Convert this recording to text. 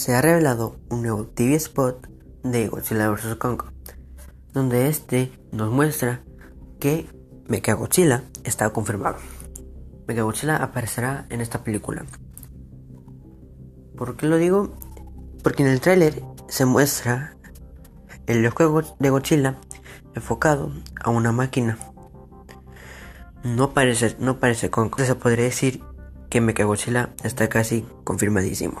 se ha revelado un nuevo TV spot de Godzilla vs. Kong, donde este nos muestra que Mechagodzilla está confirmado. Mechagodzilla aparecerá en esta película. ¿Por qué lo digo? Porque en el tráiler se muestra el juego de Godzilla enfocado a una máquina. No parece, no parece Kong. Se podría decir que Mechagodzilla está casi confirmadísimo.